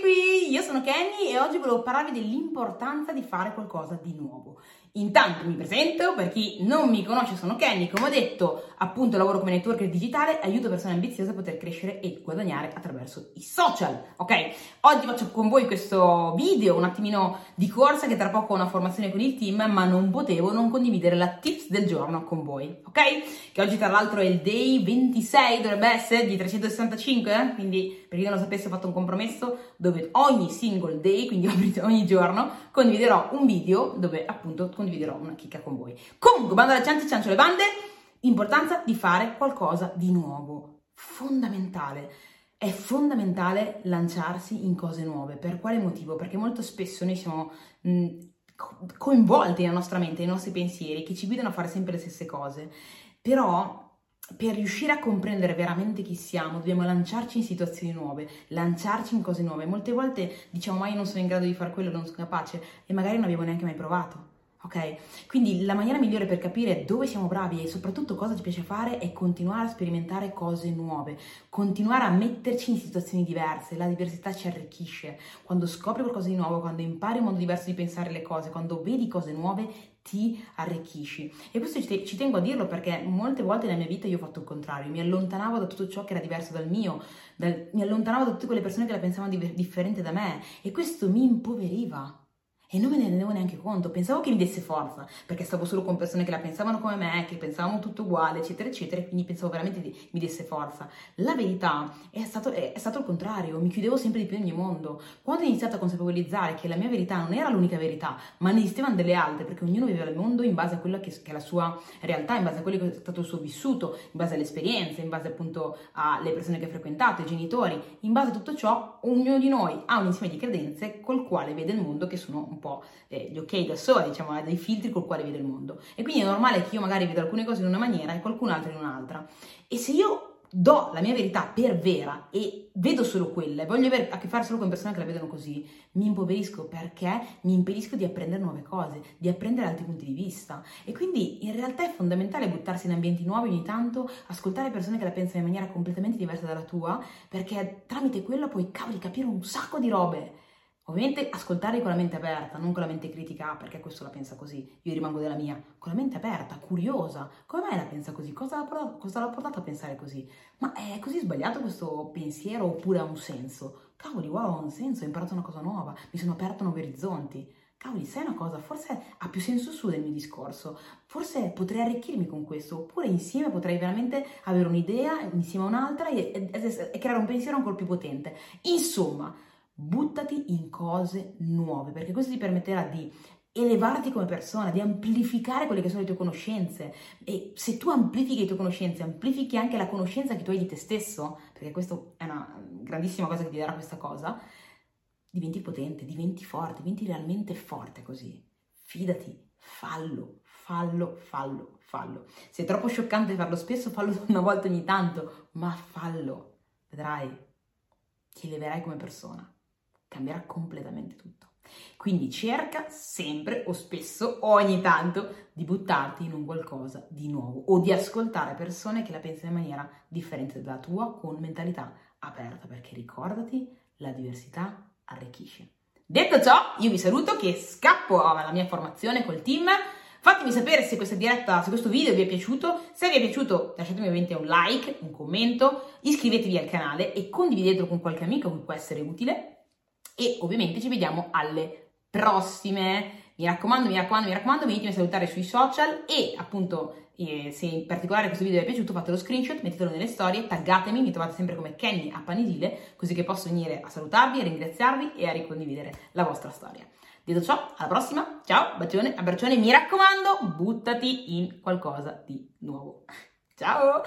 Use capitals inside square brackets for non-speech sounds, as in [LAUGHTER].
Qui, io sono Kenny e oggi volevo parlarvi dell'importanza di fare qualcosa di nuovo. Intanto mi presento, per chi non mi conosce sono Kenny, come ho detto appunto lavoro come networker digitale, aiuto persone ambiziose a poter crescere e guadagnare attraverso i social, ok? Oggi faccio con voi questo video un attimino di corsa che tra poco ho una formazione con il team, ma non potevo non condividere la tips del giorno con voi, ok? Che oggi tra l'altro è il day 26, dovrebbe essere, di 365, eh? quindi per chi non lo sapesse ho fatto un compromesso dove ogni single day, quindi [LAUGHS] ogni giorno, condividerò un video dove appunto condividerò una chicca con voi. Comunque, bando alla cianci, ciancio le bande, importanza di fare qualcosa di nuovo, fondamentale. È fondamentale lanciarsi in cose nuove. Per quale motivo? Perché molto spesso noi siamo mh, coinvolti nella nostra mente, nei nostri pensieri, che ci guidano a fare sempre le stesse cose. Però per riuscire a comprendere veramente chi siamo, dobbiamo lanciarci in situazioni nuove, lanciarci in cose nuove. Molte volte diciamo, ma io non sono in grado di fare quello, non sono capace, e magari non abbiamo neanche mai provato. Ok? Quindi la maniera migliore per capire dove siamo bravi e soprattutto cosa ci piace fare è continuare a sperimentare cose nuove, continuare a metterci in situazioni diverse. La diversità ci arricchisce. Quando scopri qualcosa di nuovo, quando impari un modo diverso di pensare le cose, quando vedi cose nuove, ti arricchisci. E questo ci, tengo a dirlo perché molte volte nella mia vita io ho fatto il contrario, mi allontanavo da tutto ciò che era diverso dal mio, dal, mi allontanavo da tutte quelle persone che la pensavano di, differente da me e questo mi impoveriva. E non me ne rendevo neanche conto, pensavo che mi desse forza, perché stavo solo con persone che la pensavano come me, che pensavano tutto uguale, eccetera, eccetera, quindi pensavo veramente che mi desse forza. La verità è stato, è stato il contrario, mi chiudevo sempre di più nel mio mondo. Quando ho iniziato a consapevolizzare che la mia verità non era l'unica verità, ma ne esistevano delle altre, perché ognuno viveva il mondo in base a quella che, che, è la sua realtà, in base a quello che è stato il suo vissuto, in base alle esperienze, in base appunto alle persone che ha frequentato, ai genitori, in base a tutto ciò, ognuno di noi ha un insieme di credenze col quale vede il mondo che sono un po' eh, gli ok da sola, diciamo, ha dei filtri col quale vede il mondo. E quindi è normale che io magari vedo alcune cose in una maniera e qualcun altro in un'altra. E se io do la mia verità per vera e vedo solo quella e voglio avere a che fare solo con persone che la vedono così, mi impoverisco perché mi impedisco di apprendere nuove cose, di apprendere altri punti di vista. E quindi in realtà è fondamentale buttarsi in ambienti nuovi ogni tanto, ascoltare persone che la pensano in maniera completamente diversa dalla tua, perché tramite quello puoi, cavoli, capire un sacco di robe. Ovviamente ascoltare con la mente aperta, non con la mente critica, ah, perché questo la pensa così, io rimango della mia, con la mente aperta, curiosa, come mai la pensa così? Cosa l'ha, portato, cosa l'ha portato a pensare così? Ma è così sbagliato questo pensiero oppure ha un senso? Cavoli, wow, ha un senso, ho imparato una cosa nuova, mi sono aperto nuovi orizzonti. Cavoli, sai una cosa, forse ha più senso su del mio discorso, forse potrei arricchirmi con questo, oppure insieme potrei veramente avere un'idea insieme a un'altra e, e, e creare un pensiero ancora più potente. Insomma, buttati in cose nuove, perché questo ti permetterà di elevarti come persona, di amplificare quelle che sono le tue conoscenze. E se tu amplifichi le tue conoscenze, amplifichi anche la conoscenza che tu hai di te stesso, perché questa è una grandissima cosa che ti darà questa cosa, diventi potente, diventi forte, diventi realmente forte così. Fidati, fallo, fallo, fallo, fallo. Se è troppo scioccante farlo spesso, fallo [LAUGHS] una volta ogni tanto, ma fallo. Vedrai, ti eleverai come persona cambierà completamente tutto. Quindi cerca sempre o spesso ogni tanto di buttarti in un qualcosa di nuovo o di ascoltare persone che la pensano in maniera differente dalla tua con mentalità aperta perché ricordati la diversità arricchisce. Detto ciò, io vi saluto che scappo alla mia formazione col team. Fatemi sapere se questa diretta, se questo video vi è piaciuto. Se vi è piaciuto, lasciatemi ovviamente un like, un commento, iscrivetevi al canale e condividetelo con qualche amico che può essere utile e ovviamente ci vediamo alle prossime. Mi raccomando, mi raccomando, mi raccomando, venitemi a salutare sui social e appunto eh, se in particolare questo video vi è piaciuto fate lo screenshot, mettetelo nelle storie, taggatemi, mi trovate sempre come Kenny a Panisile, così che posso venire a salutarvi, a ringraziarvi e a ricondividere la vostra storia. Detto ciò, alla prossima, ciao, bacione, abbraccione, mi raccomando, buttati in qualcosa di nuovo. Ciao!